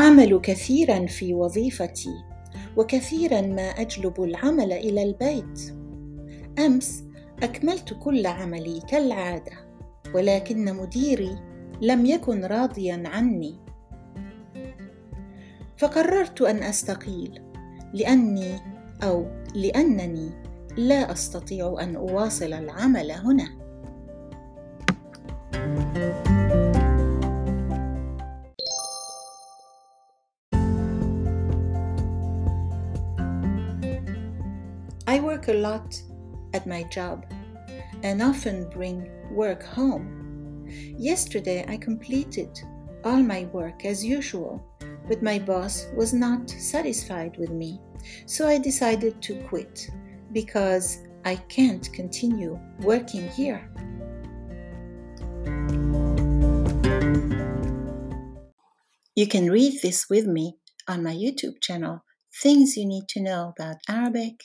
أعمل كثيرا في وظيفتي وكثيرا ما أجلب العمل إلى البيت. أمس أكملت كل عملي كالعادة ولكن مديري لم يكن راضيا عني. فقررت أن أستقيل لأني أو لأنني لا أستطيع أن أواصل العمل هنا. I work a lot at my job and often bring work home. Yesterday I completed all my work as usual, but my boss was not satisfied with me, so I decided to quit because I can't continue working here. You can read this with me on my YouTube channel, Things You Need to Know About Arabic